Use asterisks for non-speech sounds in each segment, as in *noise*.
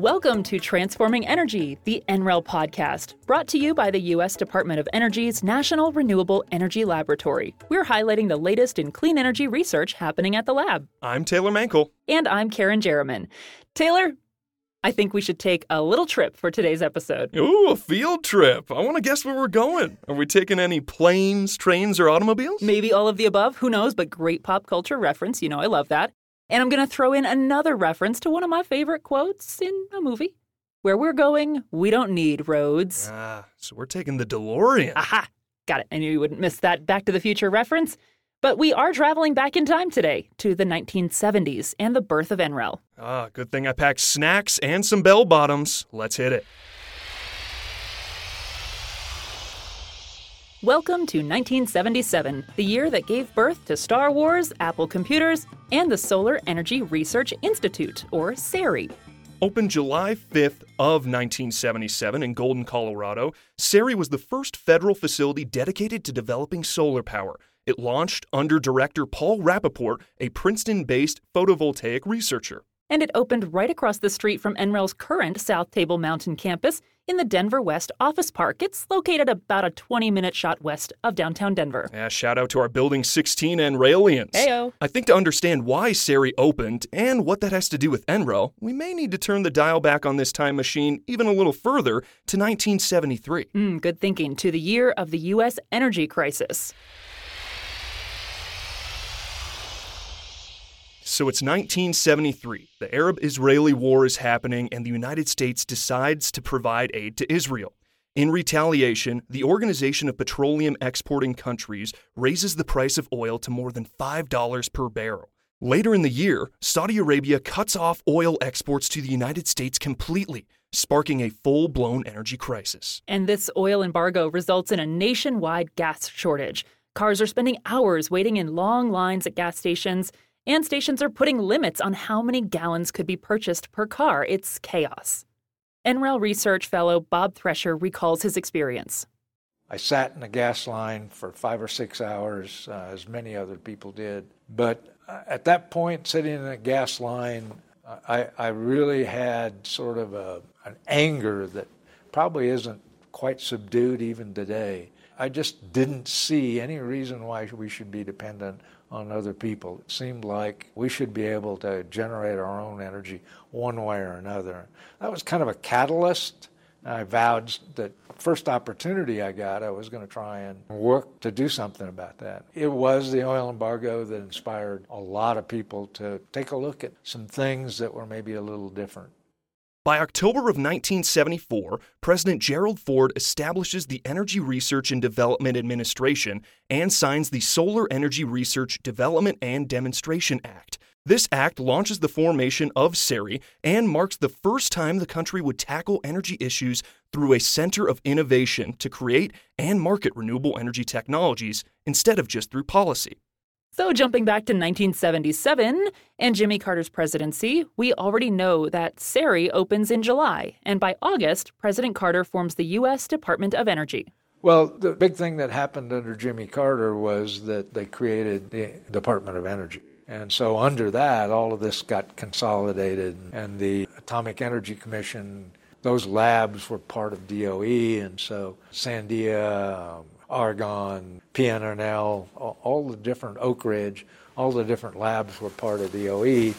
Welcome to Transforming Energy, the NREL podcast, brought to you by the U.S. Department of Energy's National Renewable Energy Laboratory. We're highlighting the latest in clean energy research happening at the lab. I'm Taylor Mankle. And I'm Kerrin Jeromin. Taylor, I think we should take a little trip for today's episode. Ooh, a field trip. I want to guess where we're going. Are we taking any planes, trains, or automobiles? Maybe all of the above. Who knows? But great pop culture reference. You know, I love that. And I'm going to throw in another reference to one of my favorite quotes in a movie. Where we're going, we don't need roads. Ah, so we're taking the DeLorean. Aha! Got it. I knew you wouldn't miss that Back to the Future reference. But we are traveling back in time today to the 1970s and the birth of NREL. Ah, good thing I packed snacks and some bell bottoms. Let's hit it. Welcome to 1977, the year that gave birth to Star Wars, Apple Computers, and the Solar Energy Research Institute, or SERI. Opened July 5th of 1977 in Golden, Colorado, SERI was the first federal facility dedicated to developing solar power. It launched under director Paul Rappaport, a Princeton-based photovoltaic researcher and it opened right across the street from NREL's current South Table Mountain campus in the Denver West Office Park. It's located about a 20 minute shot west of downtown Denver. Yeah, shout out to our Building 16 NRELians. Heyo. I think to understand why SERI opened and what that has to do with NREL, we may need to turn the dial back on this time machine even a little further to 1973. Mm, good thinking, to the year of the U.S. energy crisis. So it's 1973. The Arab Israeli war is happening, and the United States decides to provide aid to Israel. In retaliation, the Organization of Petroleum Exporting Countries raises the price of oil to more than $5 per barrel. Later in the year, Saudi Arabia cuts off oil exports to the United States completely, sparking a full blown energy crisis. And this oil embargo results in a nationwide gas shortage. Cars are spending hours waiting in long lines at gas stations and stations are putting limits on how many gallons could be purchased per car. It's chaos. NREL research fellow Bob Thresher recalls his experience. I sat in a gas line for five or six hours, uh, as many other people did. But uh, at that point, sitting in a gas line, I, I really had sort of a, an anger that probably isn't quite subdued even today. I just didn't see any reason why we should be dependent on other people. It seemed like we should be able to generate our own energy one way or another. That was kind of a catalyst. I vowed that first opportunity I got, I was going to try and work to do something about that. It was the oil embargo that inspired a lot of people to take a look at some things that were maybe a little different. By October of 1974, President Gerald Ford establishes the Energy Research and Development Administration and signs the Solar Energy Research Development and Demonstration Act. This act launches the formation of SERI and marks the first time the country would tackle energy issues through a center of innovation to create and market renewable energy technologies instead of just through policy. So, jumping back to 1977 and Jimmy Carter's presidency, we already know that SERI opens in July, and by August, President Carter forms the U.S. Department of Energy. Well, the big thing that happened under Jimmy Carter was that they created the Department of Energy. And so, under that, all of this got consolidated, and the Atomic Energy Commission, those labs were part of DOE, and so Sandia, um, Argonne, PNNL, all the different Oak Ridge, all the different labs were part of the DOE,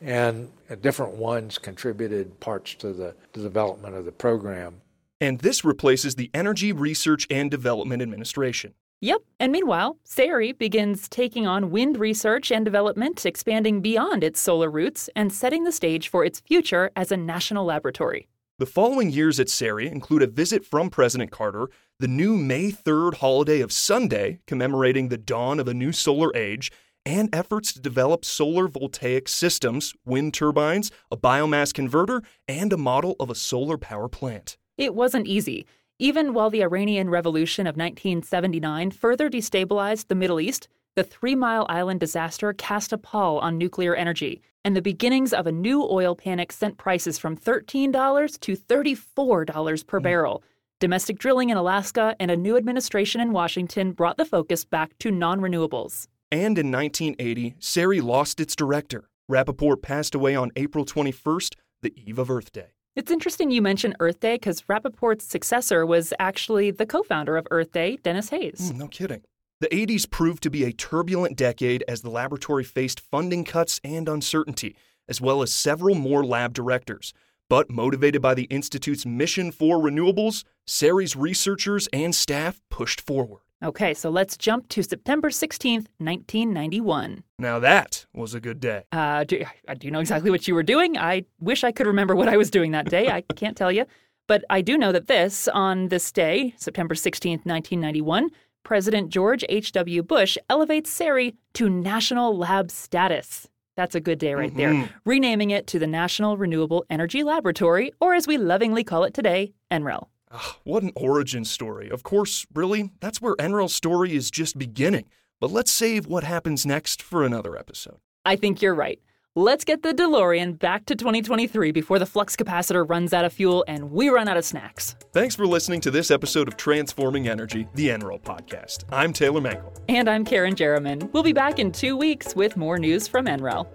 and different ones contributed parts to the, the development of the program. And this replaces the Energy Research and Development Administration. Yep. And meanwhile, SERI begins taking on wind research and development, expanding beyond its solar roots and setting the stage for its future as a national laboratory. The following years at SERI include a visit from President Carter, the new May 3rd holiday of Sun Day, commemorating the dawn of a new solar age, and efforts to develop solar voltaic systems, wind turbines, a biomass converter, and a model of a solar power plant. It wasn't easy. Even while the Iranian Revolution of 1979 further destabilized the Middle East, the Three Mile Island disaster cast a pall on nuclear energy, and the beginnings of a new oil panic sent prices from $13 to $34 per mm. barrel. Domestic drilling in Alaska and a new administration in Washington brought the focus back to non renewables. And in 1980, SERI lost its director. Rappaport passed away on April 21st, the eve of Earth Day. It's interesting you mention Earth Day because Rappaport's successor was actually the co founder of Earth Day, Denis Hayes. Mm, no kidding. The 80s proved to be a turbulent decade as the laboratory faced funding cuts and uncertainty, as well as several more lab directors. But motivated by the Institute's mission for renewables, SERI's researchers and staff pushed forward. Okay, so let's jump to September 16th, 1991. Now that was a good day. Uh, do, do you know exactly what you were doing? I wish I could remember what I was doing that day. I *laughs* can't tell you. But I do know that this, on this day, September 16th, 1991, President George H.W. Bush elevates SERI to national lab status. That's a good day right mm-hmm. there. Renaming it to the National Renewable Energy Laboratory, or as we lovingly call it today, NREL. Ugh, what an origin story. Of course, really, that's where NREL's story is just beginning. But let's save what happens next for another episode. I think you're right. Let's get the DeLorean back to 2023 before the flux capacitor runs out of fuel and we run out of snacks. Thanks for listening to this episode of Transforming Energy, the NREL podcast. I'm Taylor Mankle. And I'm Kerrin Jeromin. We'll be back in two weeks with more news from NREL.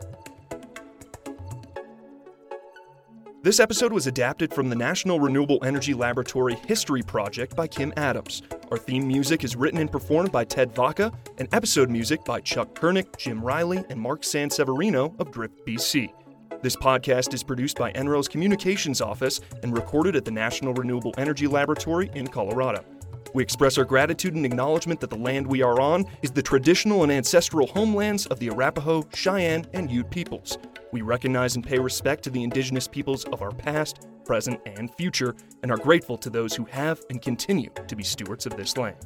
This episode was adapted from the National Renewable Energy Laboratory History Project by Kim Adams. Our theme music is written and performed by Ted Vaca, and episode music by Chuck Kurnik, Jim Riley, and Mark Sanseverino of Drift BC. This podcast is produced by NREL's Communications Office and recorded at the National Renewable Energy Laboratory in Colorado. We express our gratitude and acknowledgement that the land we are on is the traditional and ancestral homelands of the Arapaho, Cheyenne, and Ute peoples. We recognize and pay respect to the indigenous peoples of our past, present, and future, and are grateful to those who have and continue to be stewards of this land.